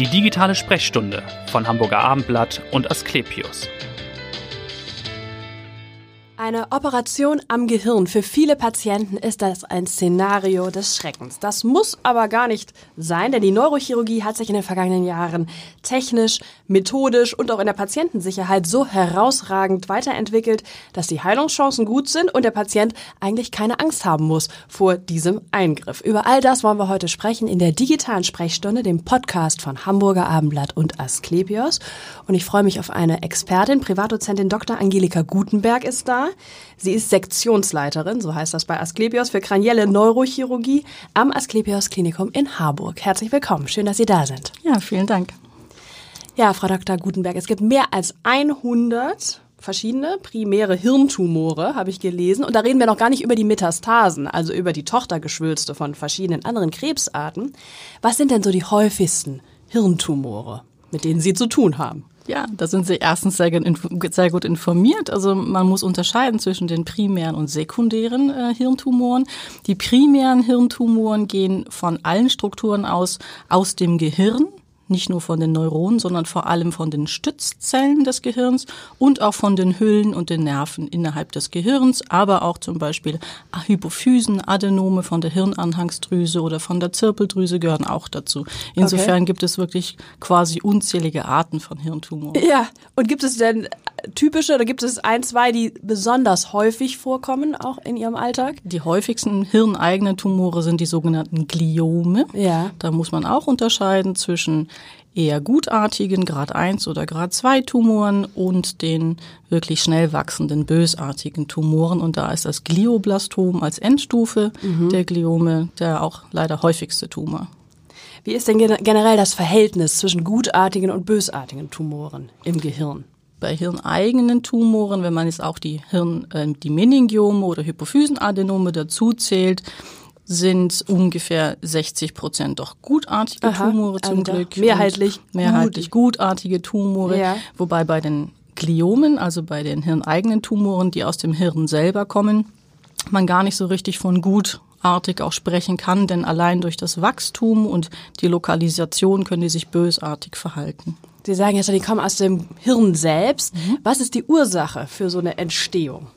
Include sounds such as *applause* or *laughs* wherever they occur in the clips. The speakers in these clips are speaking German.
Die digitale Sprechstunde von Hamburger Abendblatt und Asklepios. Eine Operation am Gehirn. Für viele Patienten ist das ein Szenario des Schreckens. Das muss aber gar nicht sein, denn die Neurochirurgie hat sich in den vergangenen Jahren technisch, methodisch und auch in der Patientensicherheit so herausragend weiterentwickelt, dass die Heilungschancen gut sind und der Patient eigentlich keine Angst haben muss vor diesem Eingriff. Über all das wollen wir heute sprechen in der digitalen Sprechstunde, dem Podcast von Hamburger Abendblatt und Asklepios. Und ich freue mich auf eine Expertin, Privatdozentin Dr. Angelika Gutenberg ist da. Sie ist Sektionsleiterin, so heißt das bei Asklepios, für kranielle Neurochirurgie am Asklepios Klinikum in Harburg. Herzlich willkommen. Schön, dass Sie da sind. Ja, vielen Dank. Ja, Frau Dr. Gutenberg, es gibt mehr als 100 verschiedene primäre Hirntumore, habe ich gelesen. Und da reden wir noch gar nicht über die Metastasen, also über die Tochtergeschwülste von verschiedenen anderen Krebsarten. Was sind denn so die häufigsten Hirntumore, mit denen Sie zu tun haben? Ja, da sind Sie erstens sehr, sehr, gut informiert. Also man muss unterscheiden zwischen den primären und sekundären äh, Hirntumoren. Die primären Hirntumoren gehen von allen Strukturen aus, aus dem Gehirn nicht nur von den Neuronen, sondern vor allem von den Stützzellen des Gehirns und auch von den Hüllen und den Nerven innerhalb des Gehirns, aber auch zum Beispiel Hypophysen, Adenome von der Hirnanhangsdrüse oder von der Zirbeldrüse gehören auch dazu. Insofern okay. gibt es wirklich quasi unzählige Arten von Hirntumoren. Ja, und gibt es denn typische oder gibt es ein, zwei, die besonders häufig vorkommen, auch in Ihrem Alltag? Die häufigsten hirneigenen Tumore sind die sogenannten Gliome. Ja. Da muss man auch unterscheiden zwischen eher gutartigen Grad 1 oder Grad 2 Tumoren und den wirklich schnell wachsenden bösartigen Tumoren. Und da ist das Glioblastom als Endstufe mhm. der Gliome der auch leider häufigste Tumor. Wie ist denn generell das Verhältnis zwischen gutartigen und bösartigen Tumoren im Gehirn? Bei hirneigenen Tumoren, wenn man jetzt auch die Hirn, äh, die Meningiome oder Hypophysenadenome dazu zählt, sind ungefähr 60 Prozent doch gutartige Aha, Tumore zum also Glück. Mehrheitlich. Mehrheitlich gut. gutartige Tumore. Ja. Wobei bei den Gliomen, also bei den hirneigenen Tumoren, die aus dem Hirn selber kommen, man gar nicht so richtig von gutartig auch sprechen kann, denn allein durch das Wachstum und die Lokalisation können die sich bösartig verhalten. Sie sagen jetzt, die kommen aus dem Hirn selbst. Mhm. Was ist die Ursache für so eine Entstehung?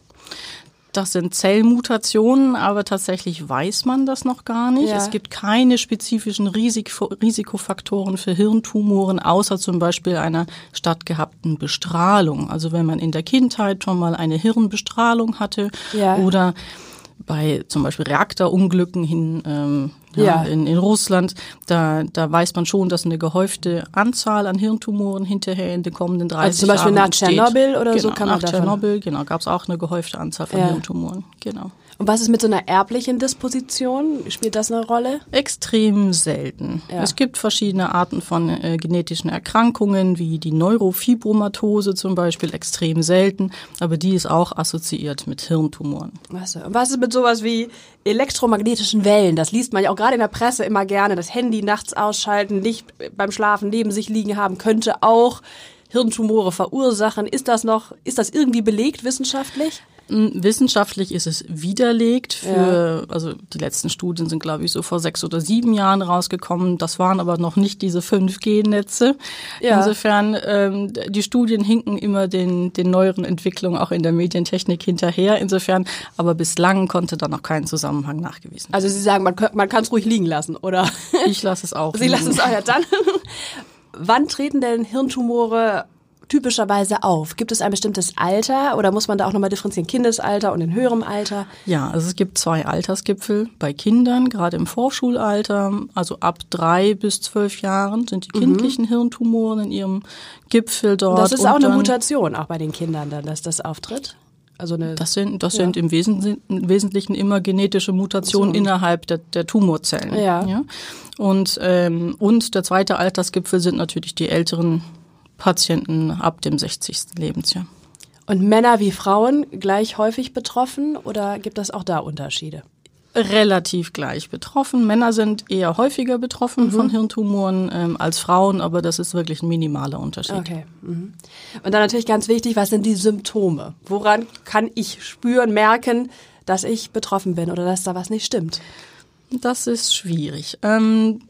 Das sind Zellmutationen, aber tatsächlich weiß man das noch gar nicht. Ja. Es gibt keine spezifischen Risiko Risikofaktoren für Hirntumoren, außer zum Beispiel einer stattgehabten Bestrahlung. Also wenn man in der Kindheit schon mal eine Hirnbestrahlung hatte ja. oder bei zum Beispiel Reaktorunglücken hin ähm, ja, ja. In, in Russland, da, da weiß man schon, dass eine gehäufte Anzahl an Hirntumoren hinterher in den kommenden 30 Jahren Also zum Beispiel Jahren nach Tschernobyl oder genau, so kann man nach Tschernobyl, genau, gab es auch eine gehäufte Anzahl von ja. Hirntumoren, genau. Und was ist mit so einer erblichen Disposition? Spielt das eine Rolle? Extrem selten. Ja. Es gibt verschiedene Arten von äh, genetischen Erkrankungen, wie die Neurofibromatose zum Beispiel, extrem selten, aber die ist auch assoziiert mit Hirntumoren. Was, was ist mit sowas wie elektromagnetischen Wellen? Das liest man ja auch gerade in der Presse immer gerne. Das Handy nachts ausschalten, Licht beim Schlafen neben sich liegen haben, könnte auch Hirntumore verursachen. Ist das noch, ist das irgendwie belegt wissenschaftlich? Wissenschaftlich ist es widerlegt. Für, ja. Also die letzten Studien sind, glaube ich, so vor sechs oder sieben Jahren rausgekommen. Das waren aber noch nicht diese 5G-Netze. Ja. Insofern, ähm, die Studien hinken immer den, den neueren Entwicklungen auch in der Medientechnik hinterher. Insofern, aber bislang konnte da noch kein Zusammenhang nachgewiesen werden. Also Sie sagen, man, man kann es ruhig liegen lassen, oder? Ich lasse es auch. *laughs* Sie liegen. lassen es auch, ja dann. *laughs* Wann treten denn Hirntumore typischerweise auf? Gibt es ein bestimmtes Alter oder muss man da auch nochmal differenzieren? Kindesalter und in höherem Alter? Ja, also es gibt zwei Altersgipfel bei Kindern, gerade im Vorschulalter, also ab drei bis zwölf Jahren sind die mhm. kindlichen mhm. Hirntumoren in ihrem Gipfel dort. Das ist auch eine Mutation, auch bei den Kindern dann, dass das auftritt? Also eine, das sind, das ja. sind im Wesentlichen immer genetische Mutationen so. innerhalb der, der Tumorzellen. Ja. ja? Und, ähm, und der zweite Altersgipfel sind natürlich die älteren Patienten ab dem 60. Lebensjahr. Und Männer wie Frauen gleich häufig betroffen oder gibt es auch da Unterschiede? Relativ gleich betroffen. Männer sind eher häufiger betroffen mhm. von Hirntumoren ähm, als Frauen, aber das ist wirklich ein minimaler Unterschied. Okay. Mhm. Und dann natürlich ganz wichtig, was sind die Symptome? Woran kann ich spüren, merken, dass ich betroffen bin oder dass da was nicht stimmt? Das ist schwierig. Ähm,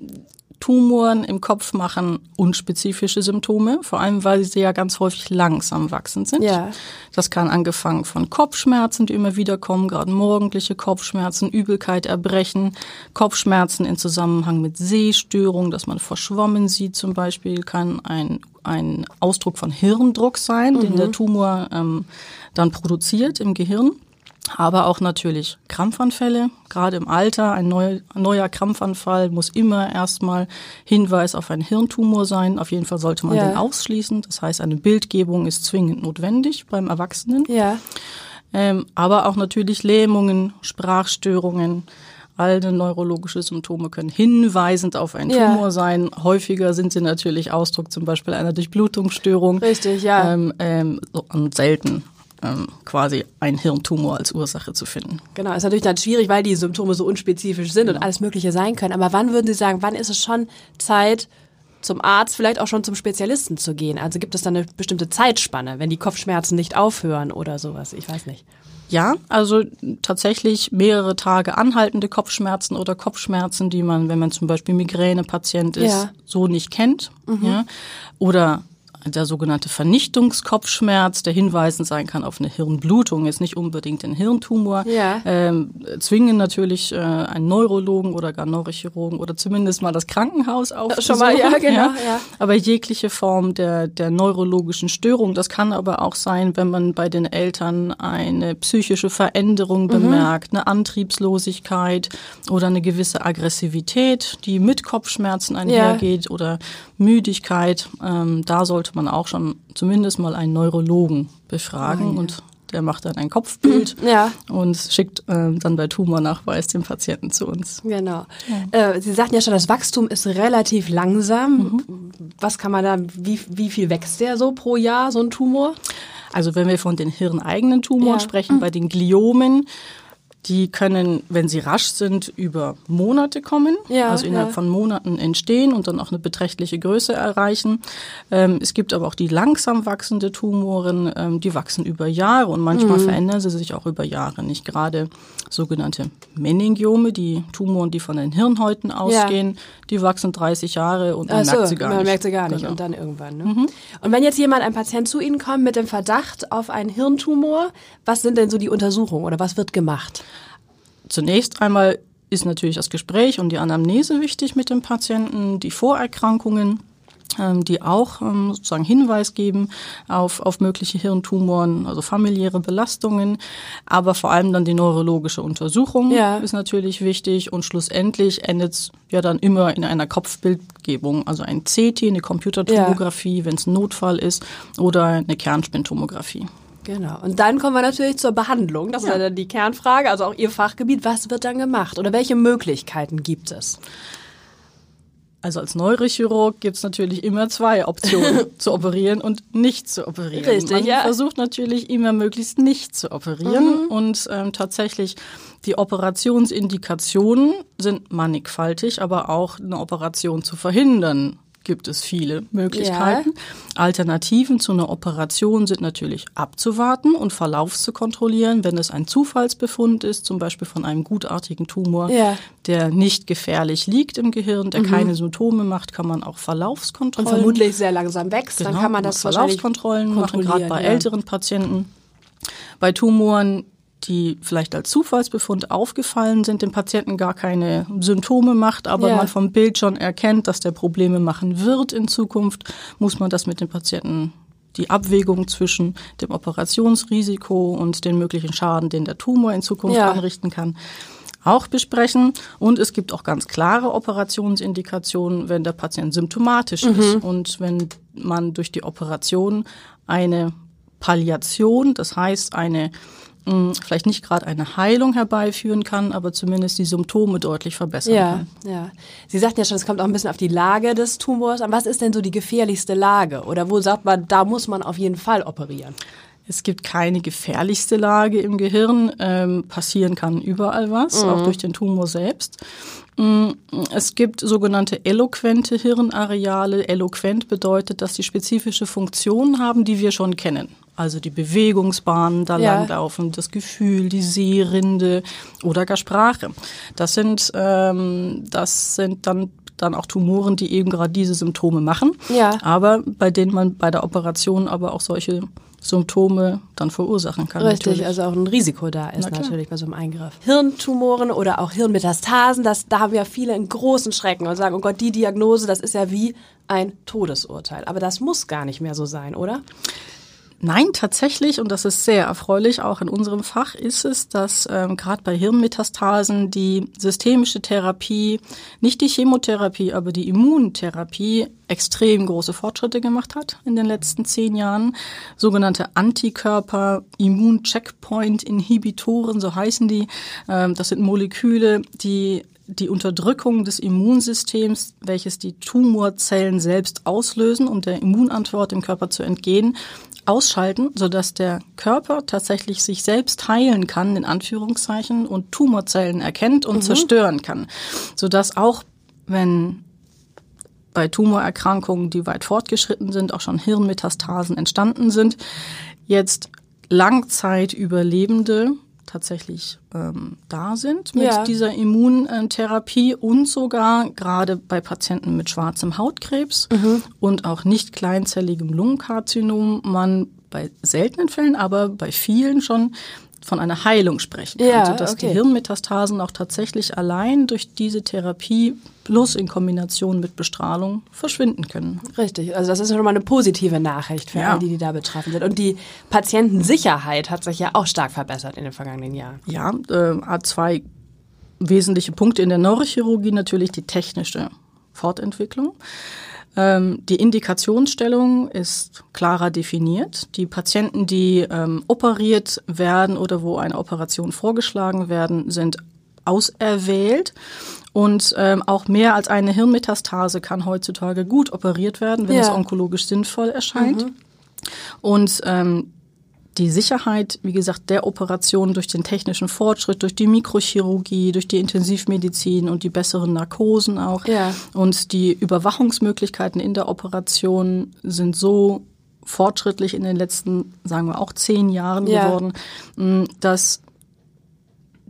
Tumoren im Kopf machen unspezifische Symptome, vor allem weil sie ja ganz häufig langsam wachsend sind. Ja. Das kann angefangen von Kopfschmerzen, die immer wieder kommen, gerade morgendliche Kopfschmerzen, Übelkeit, Erbrechen, Kopfschmerzen in Zusammenhang mit Sehstörungen, dass man verschwommen sieht zum Beispiel, kann ein, ein Ausdruck von Hirndruck sein, den der Tumor ähm, dann produziert im Gehirn aber auch natürlich Krampfanfälle. Gerade im Alter, ein, neu, ein neuer Krampfanfall muss immer erstmal Hinweis auf einen Hirntumor sein. Auf jeden Fall sollte man Ja. den ausschließen. Das heißt, eine Bildgebung ist zwingend notwendig beim Erwachsenen. Ja. Ähm, aber auch natürlich Lähmungen, Sprachstörungen. Alle neurologische Symptome können hinweisend auf einen Ja. Tumor sein. Häufiger sind sie natürlich Ausdruck zum Beispiel einer Durchblutungsstörung. Richtig, ja. Ähm, ähm, und selten ähm, quasi ein Hirntumor als Ursache zu finden. Genau, ist natürlich dann schwierig, weil die Symptome so unspezifisch sind und alles Mögliche sein können. Aber wann würden Sie sagen, wann ist es schon Zeit, zum Arzt, vielleicht auch schon zum Spezialisten zu gehen? Also gibt es da eine bestimmte Zeitspanne, wenn die Kopfschmerzen nicht aufhören oder sowas? Ich weiß nicht. Ja, also tatsächlich mehrere Tage anhaltende Kopfschmerzen oder Kopfschmerzen, die man, wenn man zum Beispiel Migränepatient ist, Ja. so nicht kennt. Ja. Oder der sogenannte Vernichtungskopfschmerz, der hinweisend sein kann auf eine Hirnblutung, ist nicht unbedingt ein Hirntumor, Ja. ähm, zwingen natürlich äh, einen Neurologen oder gar Neurochirurgen oder zumindest mal das Krankenhaus aufzusuchen. Schon mal, ja, genau, ja. Aber jegliche Form der, der neurologischen Störung, das kann aber auch sein, wenn man bei den Eltern eine psychische Veränderung Mhm. bemerkt, eine Antriebslosigkeit oder eine gewisse Aggressivität, die mit Kopfschmerzen einhergeht oder Müdigkeit. Ähm, da sollte man auch schon zumindest mal einen Neurologen befragen und der macht dann ein Kopfbild *clears throat* Ja. und schickt ähm, dann bei Tumornachweis den Patienten zu uns. Genau. Äh, Sie sagten ja schon, das Wachstum ist relativ langsam. Was kann man da, wie, wie viel wächst der so pro Jahr, so ein Tumor? Also wenn wir von den hirneigenen Tumoren Ja. sprechen, bei den Gliomen, die können, wenn sie rasch sind, über Monate kommen, Ja, also innerhalb ja. von Monaten entstehen und dann auch eine beträchtliche Größe erreichen. Ähm, es gibt aber auch die langsam wachsende Tumoren, ähm, die wachsen über Jahre und Mhm. manchmal verändern sie sich auch über Jahre. Nicht gerade sogenannte Meningiome, die Tumoren, die von den Hirnhäuten ausgehen, die wachsen 30 Jahre und man so, merkt sie gar man nicht. merkt sie gar nicht Genau. und dann irgendwann. Ne? Und wenn jetzt jemand, ein Patient zu Ihnen kommt mit dem Verdacht auf einen Hirntumor, was sind denn so die Untersuchungen oder was wird gemacht? Zunächst einmal ist natürlich das Gespräch und die Anamnese wichtig mit dem Patienten, die Vorerkrankungen, ähm, die auch ähm, sozusagen Hinweis geben auf, auf mögliche Hirntumoren, also familiäre Belastungen, aber vor allem dann die neurologische Untersuchung Ja. ist natürlich wichtig und schlussendlich endet es ja dann immer in einer Kopfbildgebung, also ein CT, eine Computertomographie, wenn es ein Notfall ist, oder eine Kernspintomographie. Genau. Und dann kommen wir natürlich zur Behandlung. Das ist ja dann die Kernfrage, also auch Ihr Fachgebiet. Was wird dann gemacht oder welche Möglichkeiten gibt es? Also als Neurochirurg gibt's natürlich immer zwei Optionen, *laughs* zu operieren und nicht zu operieren. Richtig, Man ja. versucht natürlich immer möglichst nicht zu operieren und ähm, tatsächlich die Operationsindikationen sind mannigfaltig, aber auch eine Operation zu verhindern gibt es viele Möglichkeiten. Alternativen zu einer Operation sind natürlich abzuwarten und Verlauf zu kontrollieren, wenn es ein Zufallsbefund ist, zum Beispiel von einem gutartigen Tumor, Ja. der nicht gefährlich liegt im Gehirn, der keine Symptome macht, kann man auch Und Verlaufskontrollen. vermutlich sehr langsam wächst, dann Genau, kann man das Verlaufskontrollen machen, gerade bei ja. älteren Patienten. Bei Tumoren, die vielleicht als Zufallsbefund aufgefallen sind, dem Patienten gar keine Symptome macht, aber Ja. man vom Bild schon erkennt, dass der Probleme machen wird in Zukunft, muss man das mit dem Patienten die Abwägung zwischen dem Operationsrisiko und den möglichen Schaden, den der Tumor in Zukunft Ja. anrichten kann, auch besprechen. Und es gibt auch ganz klare Operationsindikationen, wenn der Patient symptomatisch ist und wenn man durch die Operation eine Palliation, das heißt eine mh, vielleicht nicht gerade eine Heilung herbeiführen kann, aber zumindest die Symptome deutlich verbessern Ja, kann. ja. Sie sagten ja schon, es kommt auch ein bisschen auf die Lage des Tumors an. Was ist denn so die gefährlichste Lage? Oder wo sagt man, da muss man auf jeden Fall operieren? Es gibt keine gefährlichste Lage im Gehirn. Ähm, passieren kann überall was, auch durch den Tumor selbst. Es gibt sogenannte eloquente Hirnareale. Eloquent bedeutet, dass sie spezifische Funktionen haben, die wir schon kennen. Also die Bewegungsbahnen da Ja. langlaufen, das Gefühl, die Sehrinde oder gar Sprache. Das sind, ähm, das sind dann dann auch Tumoren, die eben gerade diese Symptome machen. Ja. Aber bei denen man bei der Operation aber auch solche Symptome dann verursachen kann. Richtig, natürlich. also auch ein Risiko da ist Na natürlich bei so einem Eingriff. Hirntumoren oder auch Hirnmetastasen, das, da haben ja viele einen großen Schrecken und sagen, oh Gott, die Diagnose, das ist ja wie ein Todesurteil. Aber das muss gar nicht mehr so sein, oder? Nein, tatsächlich, und das ist sehr erfreulich, auch in unserem Fach ist es, dass ähm, gerade bei Hirnmetastasen die systemische Therapie, nicht die Chemotherapie, aber die Immuntherapie extrem große Fortschritte gemacht hat in den letzten zehn Jahren. Sogenannte Antikörper, Immun-Checkpoint-Inhibitoren, so heißen die. Ähm, das sind Moleküle, die die Unterdrückung des Immunsystems, welches die Tumorzellen selbst auslösen, um der Immunantwort im Körper zu entgehen, ausschalten, sodass der Körper tatsächlich sich selbst heilen kann, in Anführungszeichen, und Tumorzellen erkennt und zerstören kann. Sodass auch, wenn bei Tumorerkrankungen, die weit fortgeschritten sind, auch schon Hirnmetastasen entstanden sind, jetzt Langzeitüberlebende tatsächlich ähm, da sind mit Ja. dieser Immuntherapie und sogar gerade bei Patienten mit schwarzem Hautkrebs und auch nicht kleinzelligem Lungenkarzinom man bei seltenen Fällen, aber bei vielen schon von einer Heilung sprechen Ja, sodass okay. die Hirnmetastasen auch tatsächlich allein durch diese Therapie plus in Kombination mit Bestrahlung verschwinden können. Richtig, also das ist schon mal eine positive Nachricht für Ja. alle, die, die da betroffen sind. Und die Patientensicherheit hat sich ja auch stark verbessert in den vergangenen Jahren. Ja, äh, hat zwei wesentliche Punkte in der Neurochirurgie natürlich die technische Fortentwicklung. Ähm, die Indikationsstellung ist klarer definiert. Die Patienten, die ähm, operiert werden oder wo eine Operation vorgeschlagen werden, sind auserwählt. Und ähm, auch mehr als eine Hirnmetastase kann heutzutage gut operiert werden, wenn Ja. es onkologisch sinnvoll erscheint. Und ähm, die Sicherheit, wie gesagt, der Operation durch den technischen Fortschritt, durch die Mikrochirurgie, durch die Intensivmedizin und die besseren Narkosen auch. Ja. Und die Überwachungsmöglichkeiten in der Operation sind so fortschrittlich in den letzten, sagen wir auch zehn Jahren Ja. geworden, mh, dass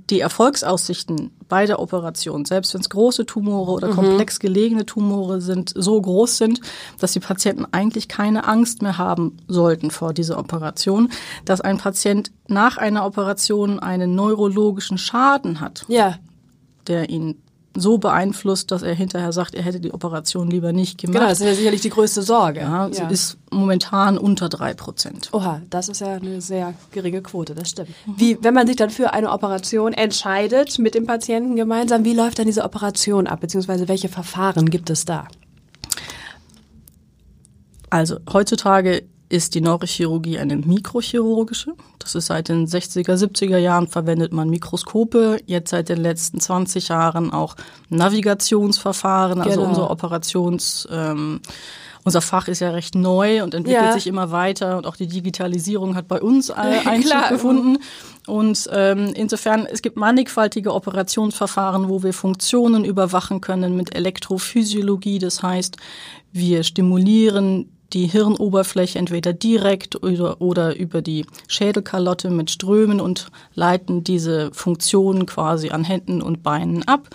die Erfolgsaussichten bei der Operation, selbst wenn es große Tumore oder komplex gelegene Tumore sind, so groß sind, dass die Patienten eigentlich keine Angst mehr haben sollten vor dieser Operation, dass ein Patient nach einer Operation einen neurologischen Schaden hat, Ja, der ihn so beeinflusst, dass er hinterher sagt, er hätte die Operation lieber nicht gemacht. genau, das ist ja sicherlich die größte Sorge. ja, sie ist momentan unter drei Prozent. Oha, das ist ja eine sehr geringe Quote, das stimmt. Wie, wenn man sich dann für eine Operation entscheidet mit dem Patienten gemeinsam, wie läuft dann diese Operation ab, beziehungsweise welche Verfahren gibt es da? Also heutzutage ist die Neurochirurgie eine mikrochirurgische. Das ist seit den 60er, 70er Jahren verwendet man Mikroskope. Jetzt seit den letzten 20 Jahren auch Navigationsverfahren. Also Genau. unsere Operations, ähm, unser Fach ist ja recht neu und entwickelt Ja. sich immer weiter und auch die Digitalisierung hat bei uns äh, *laughs* Einzug gefunden. Und ähm, insofern, es gibt mannigfaltige Operationsverfahren, wo wir Funktionen überwachen können mit Elektrophysiologie. Das heißt, wir stimulieren die Hirnoberfläche entweder direkt oder, oder über die Schädelkalotte mit Strömen und leiten diese Funktionen quasi an Händen und Beinen ab.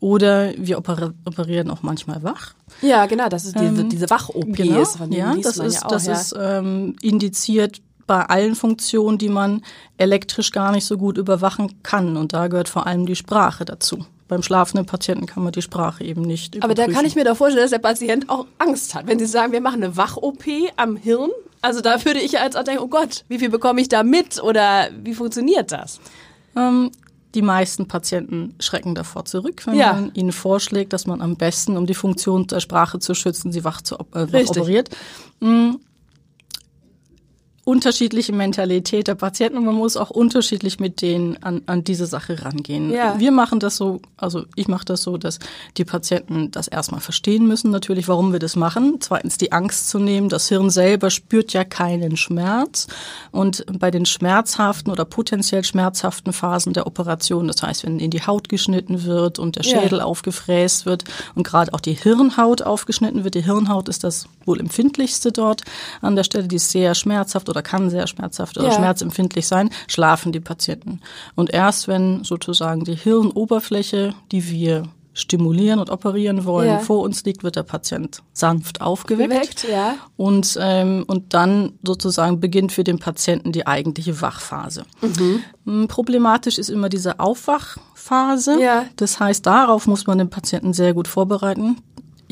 Oder wir oper operieren auch manchmal wach. Ja, genau, das ist diese, Ähm, diese Wach-OPs, Genau, ja, das ist, ja das ist ähm, indiziert bei allen Funktionen, die man elektrisch gar nicht so gut überwachen kann. Und da gehört vor allem die Sprache dazu. Beim schlafenden Patienten kann man die Sprache eben nicht Aber da überprüfen. kann ich mir doch vorstellen, dass der Patient auch Angst hat. Wenn Sie sagen, wir machen eine Wach-OP am Hirn, also da würde ich ja als auch denken, oh Gott, wie viel bekomme ich da mit oder wie funktioniert das? Ähm, die meisten Patienten schrecken davor zurück, wenn Ja. man ihnen vorschlägt, dass man am besten, um die Funktion der Sprache zu schützen, sie wach, zu, äh, wach operiert. Mm. Unterschiedliche Mentalität der Patienten und man muss auch unterschiedlich mit denen an, an diese Sache rangehen. Ja. Wir machen das so, also ich mache das so, dass die Patienten das erstmal verstehen müssen, natürlich, warum wir das machen. Zweitens die Angst zu nehmen. Das Hirn selber spürt ja keinen Schmerz. Und bei den schmerzhaften oder potenziell schmerzhaften Phasen der Operation, das heißt, wenn in die Haut geschnitten wird und der Ja. Schädel aufgefräst wird und gerade auch die Hirnhaut aufgeschnitten wird, die Hirnhaut ist das wohl empfindlichste dort an der Stelle, die ist sehr schmerzhaft oder kann sehr schmerzhaft oder Ja. schmerzempfindlich sein, schlafen die Patienten. Und erst wenn sozusagen die Hirnoberfläche, die wir stimulieren und operieren wollen, Ja. vor uns liegt, wird der Patient sanft aufgeweckt. Geweckt, ja. Und, ähm, und dann sozusagen beginnt für den Patienten die eigentliche Wachphase. Mm, Problematisch ist immer diese Aufwachphase. Ja. Das heißt, darauf muss man den Patienten sehr gut vorbereiten.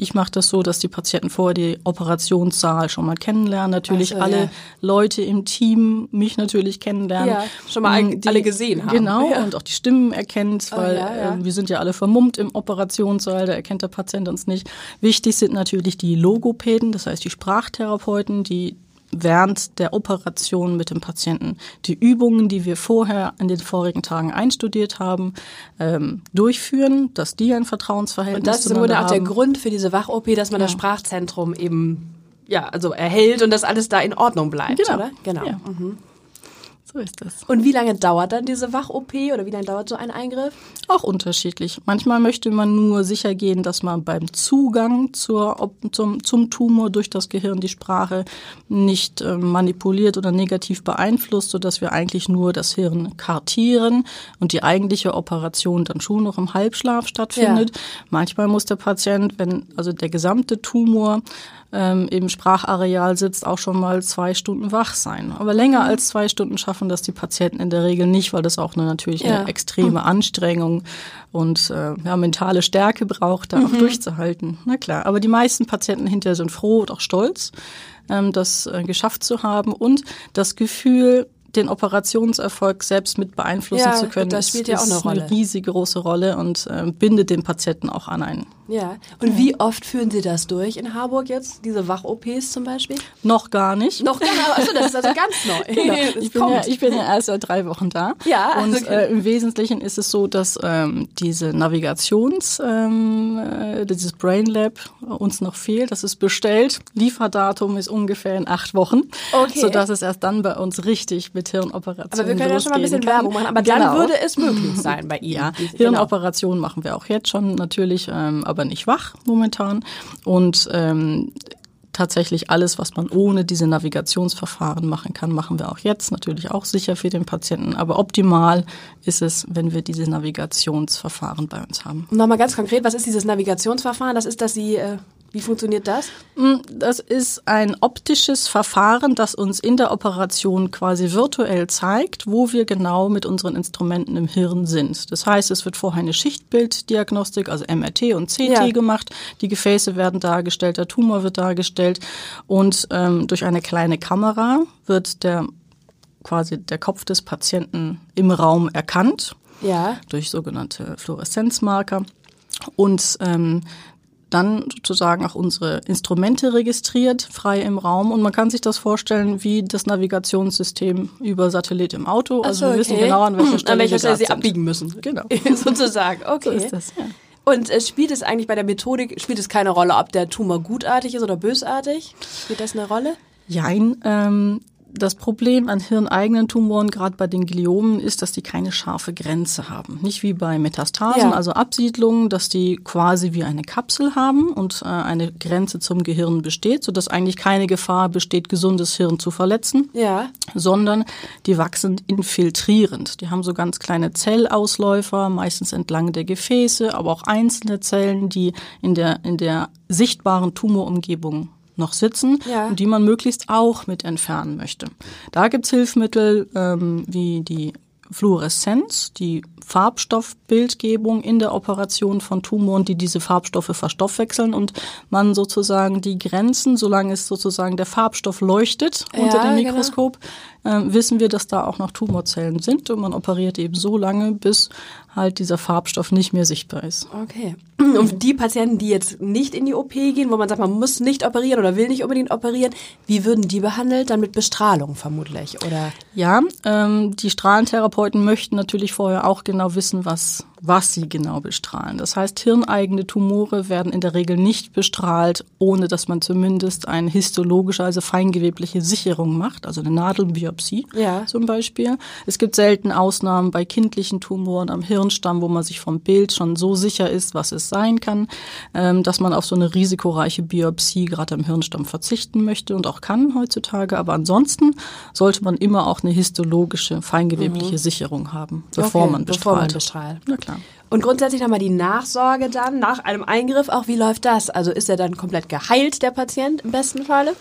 Ich mache das so, dass die Patienten vorher die Operationssaal schon mal kennenlernen. Natürlich Ach so, alle ja. Leute im Team mich natürlich kennenlernen. Ja, schon mal Mm, alle gesehen haben. Genau, Ja. und auch die Stimmen erkennt, Oh, weil ja, ja. ähm, wir sind ja alle vermummt im Operationssaal, da erkennt der Patient uns nicht. Wichtig sind natürlich die Logopäden, das heißt die Sprachtherapeuten, die während der Operation mit dem Patienten die Übungen, die wir vorher in den vorigen Tagen einstudiert haben, ähm, durchführen, dass die ein Vertrauensverhältnis Und das ist im Grunde auch der haben. Grund für diese Wach-OP, dass man das Sprachzentrum eben ja, also erhält und dass alles da in Ordnung bleibt, Genau. oder? Genau. Ja. So ist das. Und wie lange dauert dann diese Wach-OP oder wie lange dauert so ein Eingriff? Auch unterschiedlich. Manchmal möchte man nur sicher gehen, dass man beim Zugang zur, zum, zum Tumor durch das Gehirn die Sprache nicht äh, manipuliert oder negativ beeinflusst, sodass wir eigentlich nur das Hirn kartieren und die eigentliche Operation dann schon noch im Halbschlaf stattfindet. Manchmal muss der Patient, wenn also der gesamte Tumor ähm, im Sprachareal sitzt, auch schon mal zwei Stunden wach sein. Aber länger als zwei Stunden schaffen das die Patienten in der Regel nicht, weil das auch eine, natürlich Ja. eine extreme Anstrengung und äh, ja, mentale Stärke braucht, da auch durchzuhalten. Na klar, aber die meisten Patienten hinterher sind froh und auch stolz, ähm, das äh, geschafft zu haben und das Gefühl, den Operationserfolg selbst mit beeinflussen Ja, zu können, das ist- spielt ja auch ist eine Rolle. riesige große Rolle und äh, bindet den Patienten auch an einen. Ja. Und wie oft führen Sie das durch in Harburg jetzt, diese Wach-OPs zum Beispiel? Noch gar nicht. Noch gar nicht, achso, das ist also ganz neu. *laughs* Genau. Ich, bin ja, ich bin ja erst seit drei Wochen da. Ja, Und okay. äh, im Wesentlichen ist es so, dass ähm, diese Navigations, ähm, äh, dieses Brain Lab uns noch fehlt. Das ist bestellt. Lieferdatum ist ungefähr in acht Wochen. Okay. Sodass es erst dann bei uns richtig mit Hirnoperationen aber wir können ja schon mal ein bisschen. Werbung machen, aber Genau. dann würde es möglich *laughs* sein bei Ihnen. Ja, genau. Hirnoperationen machen wir auch jetzt schon natürlich, ähm, aber nicht wach momentan. Und ähm, tatsächlich alles, was man ohne diese Navigationsverfahren machen kann, machen wir auch jetzt. Natürlich auch sicher für den Patienten, aber optimal ist es, wenn wir diese Navigationsverfahren bei uns haben. Nochmal ganz konkret, was ist dieses Navigationsverfahren? Das ist, dass Sie, äh, wie funktioniert das? Das ist ein optisches Verfahren, das uns in der Operation quasi virtuell zeigt, wo wir genau mit unseren Instrumenten im Hirn sind. Das heißt, es wird vorher eine Schichtbilddiagnostik, also MRT und CT Ja. gemacht. Die Gefäße werden dargestellt, der Tumor wird dargestellt und ähm, durch eine kleine Kamera wird der quasi der Kopf des Patienten im Raum erkannt Ja. durch sogenannte Fluoreszenzmarker und ähm, dann sozusagen auch unsere Instrumente registriert, frei im Raum. Und man kann sich das vorstellen wie das Navigationssystem über Satellit im Auto. Also so, wir wissen okay. genau, an welcher Stelle, an welcher Stelle Sie sind. abbiegen müssen. Genau. *laughs* Sozusagen, okay. So ist das, ja. Und äh, spielt es eigentlich bei der Methodik, spielt es keine Rolle, ob der Tumor gutartig ist oder bösartig? Spielt das eine Rolle? Jein, ähm, das Problem an hirneigenen Tumoren, gerade bei den Gliomen, ist, dass die keine scharfe Grenze haben. Nicht wie bei Metastasen, Ja. also Absiedlungen, dass die quasi wie eine Kapsel haben und äh, eine Grenze zum Gehirn besteht, sodass eigentlich keine Gefahr besteht, gesundes Hirn zu verletzen Ja. sondern die wachsen infiltrierend. Die haben so ganz kleine Zellausläufer, meistens entlang der Gefäße, aber auch einzelne Zellen, die in der, in der sichtbaren Tumorumgebung noch sitzen Ja. und die man möglichst auch mit entfernen möchte. Da gibt's Hilfsmittel ähm, wie die Fluoreszenz, die Farbstoffbildgebung in der Operation von Tumoren, die diese Farbstoffe verstoffwechseln und man sozusagen die Grenzen, solange es sozusagen der Farbstoff leuchtet unter Ja, dem genau. Mikroskop, ähm, wissen wir, dass da auch noch Tumorzellen sind und man operiert eben so lange, bis halt dieser Farbstoff nicht mehr sichtbar ist. Okay. *clears throat* Und die Patienten, die jetzt nicht in die OP gehen, wo man sagt, man muss nicht operieren oder will nicht unbedingt operieren, wie würden die behandelt? Dann mit Bestrahlung vermutlich, oder? Ja, ähm, die Strahlentherapeuten möchten natürlich vorher auch genau wissen, was, was sie genau bestrahlen. Das heißt, hirneigene Tumore werden in der Regel nicht bestrahlt, ohne dass man zumindest eine histologische, also feingewebliche Sicherung macht, also eine Nadelbiopsie Ja. zum Beispiel. Es gibt selten Ausnahmen bei kindlichen Tumoren am Hirn, Hirnstamm, wo man sich vom Bild schon so sicher ist, was es sein kann, ähm, dass man auf so eine risikoreiche Biopsie gerade am Hirnstamm verzichten möchte und auch kann heutzutage. Aber ansonsten sollte man immer auch eine histologische, feingewebliche mhm. Sicherung haben, bevor okay, man bestrahlt. Man bestrahlt. Na klar. Und grundsätzlich nochmal die Nachsorge dann nach einem Eingriff, auch wie läuft das? Also ist er dann komplett geheilt, der Patient im besten Falle?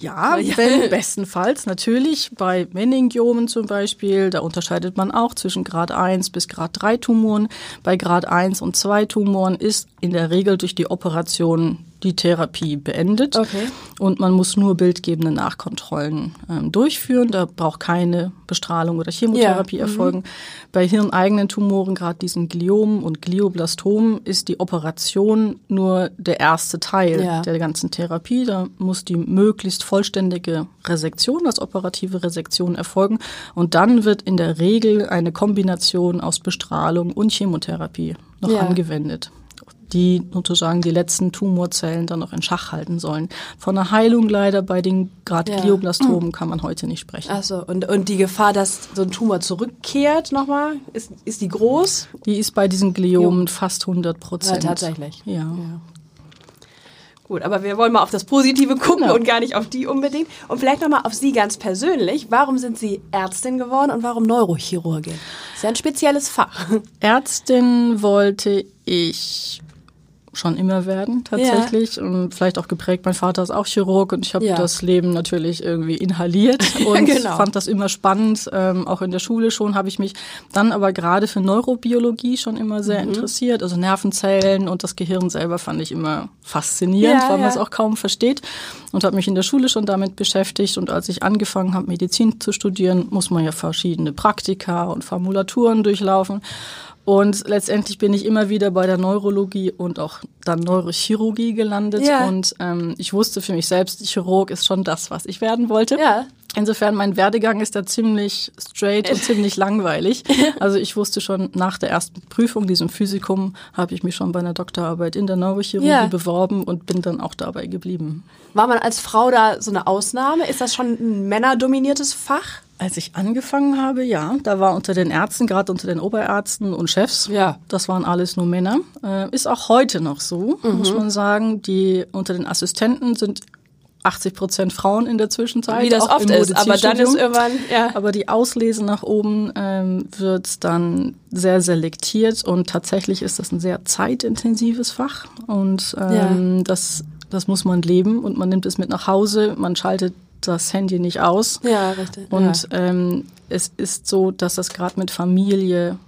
Ja, wenn *laughs* bestenfalls natürlich bei Meningiomen zum Beispiel, da unterscheidet man auch zwischen Grad 1 bis Grad 3 Tumoren. Bei Grad 1 und 2 Tumoren ist in der Regel durch die Operation die Therapie beendet. Okay. Und man muss nur bildgebende Nachkontrollen ähm, durchführen. Da braucht keine Bestrahlung oder Chemotherapie ja. erfolgen. Mhm. Bei hirneigenen Tumoren, gerade diesen Gliomen und Glioblastomen, ist die Operation nur der erste Teil ja. der ganzen Therapie. Da muss die möglichst vollständige Resektion, das operative Resektion erfolgen. Und dann wird in der Regel eine Kombination aus Bestrahlung und Chemotherapie noch ja. angewendet die sozusagen die letzten Tumorzellen dann noch in Schach halten sollen. Von einer Heilung leider bei den gerade ja. Glioblastomen kann man heute nicht sprechen. Achso, und, und die Gefahr, dass so ein Tumor zurückkehrt nochmal, ist, ist die groß? Die ist bei diesen Gliomen jo. fast 100 Prozent. Ja, tatsächlich. ja. ja. Gut, aber wir wollen mal auf das Positive gucken genau. und gar nicht auf die unbedingt. Und vielleicht nochmal auf Sie ganz persönlich. Warum sind Sie Ärztin geworden und warum Neurochirurgin? Das ist ja ein spezielles Fach. Ärztin wollte ich schon immer werden tatsächlich ja. und vielleicht auch geprägt. Mein Vater ist auch Chirurg und ich habe ja. das Leben natürlich irgendwie inhaliert *laughs* und genau. fand das immer spannend. Ähm, auch in der Schule schon habe ich mich dann aber gerade für Neurobiologie schon immer sehr mhm. interessiert. Also Nervenzellen und das Gehirn selber fand ich immer faszinierend, ja, weil man es auch kaum versteht und habe mich in der Schule schon damit beschäftigt. Und als ich angefangen habe, Medizin zu studieren, muss man ja verschiedene Praktika und Formulaturen durchlaufen. Und letztendlich bin ich immer wieder bei der Neurologie und auch dann Neurochirurgie gelandet. Ja. Und ähm, ich wusste für mich selbst, Chirurg ist schon das, was ich werden wollte. Ja. Insofern, mein Werdegang ist da ziemlich straight und *laughs* ziemlich langweilig. Also ich wusste schon nach der ersten Prüfung, diesem Physikum, habe ich mich schon bei einer Doktorarbeit in der Neurochirurgie ja. beworben und bin dann auch dabei geblieben. War man als Frau da so eine Ausnahme? Ist das schon ein männerdominiertes Fach? Als ich angefangen habe, ja, da war unter den Ärzten, gerade unter den Oberärzten und Chefs, ja. das waren alles nur Männer. Äh, ist auch heute noch so, mhm. muss man sagen. Die unter den Assistenten sind 80 Prozent Frauen in der Zwischenzeit. Wie das oft ist, aber dann ist irgendwann, ja. Aber die Auslese nach oben ähm, wird dann sehr selektiert und tatsächlich ist das ein sehr zeitintensives Fach und ähm, ja. das, das muss man leben und man nimmt es mit nach Hause, man schaltet das Handy nicht aus. Ja, richtig. Und ja. Ähm, es ist so, dass das gerade mit Familie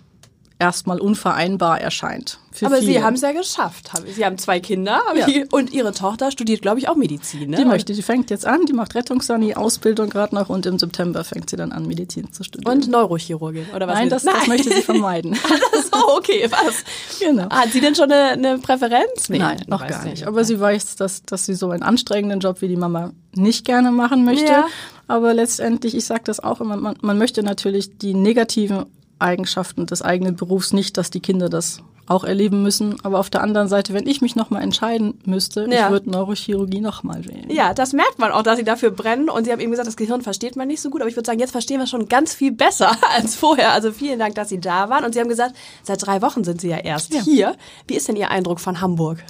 erstmal unvereinbar erscheint. aber viele. Sie haben es ja geschafft. Sie haben zwei Kinder ja. und Ihre Tochter studiert, glaube ich, auch Medizin. Ne? Die möchte, die fängt jetzt an, die macht Rettungssani-Ausbildung gerade noch und im September fängt sie dann an, Medizin zu studieren. Und Neurochirurgin, oder was? Nein, das, Nein. das möchte sie vermeiden. *laughs* so, okay, was? Genau. Hat sie denn schon eine, eine Präferenz? Nee, Nein, noch gar nicht. Aber sie weiß, dass, dass sie so einen anstrengenden Job wie die Mama nicht gerne machen möchte. Ja. Aber letztendlich, ich sage das auch immer, man, man möchte natürlich die negativen Eigenschaften des eigenen Berufs nicht, dass die Kinder das auch erleben müssen. Aber auf der anderen Seite, wenn ich mich nochmal entscheiden müsste, ja. ich würde Neurochirurgie nochmal wählen. Ja, das merkt man auch, dass sie dafür brennen. Und sie haben eben gesagt, das Gehirn versteht man nicht so gut. Aber ich würde sagen, jetzt verstehen wir schon ganz viel besser *laughs* als vorher. Also vielen Dank, dass Sie da waren. Und Sie haben gesagt, seit drei Wochen sind Sie ja erst ja. hier. Wie ist denn Ihr Eindruck von Hamburg?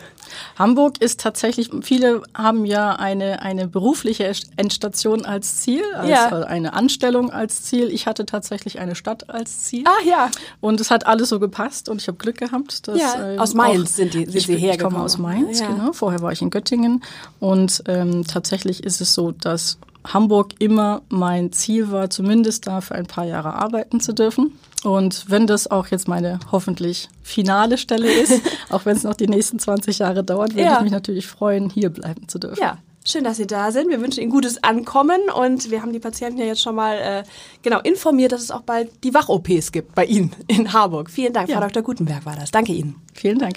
Hamburg ist tatsächlich, viele haben ja eine, eine berufliche Endstation als Ziel, als ja. eine Anstellung als Ziel. Ich hatte tatsächlich eine Stadt als Ziel. Ah ja. Und es hat alles so gepasst und ich habe Glück gehabt. Dass, ja, ähm, aus Mainz auch, sind, die, sind ich, Sie hergekommen. Ich komme aus Mainz, ja. genau. Vorher war ich in Göttingen und ähm, tatsächlich ist es so, dass Hamburg immer mein Ziel war, zumindest da für ein paar Jahre arbeiten zu dürfen. Und wenn das auch jetzt meine hoffentlich finale Stelle ist, *laughs* auch wenn es noch die nächsten 20 Jahre dauert, würde ja. ich mich natürlich freuen, hier bleiben zu dürfen. Ja. Schön, dass Sie da sind. Wir wünschen Ihnen gutes Ankommen und wir haben die Patienten ja jetzt schon mal äh, genau informiert, dass es auch bald die Wach-OPs gibt bei Ihnen in Harburg. Vielen Dank, ja. Frau Dr. Gutenberg war das. Danke Ihnen. Vielen Dank.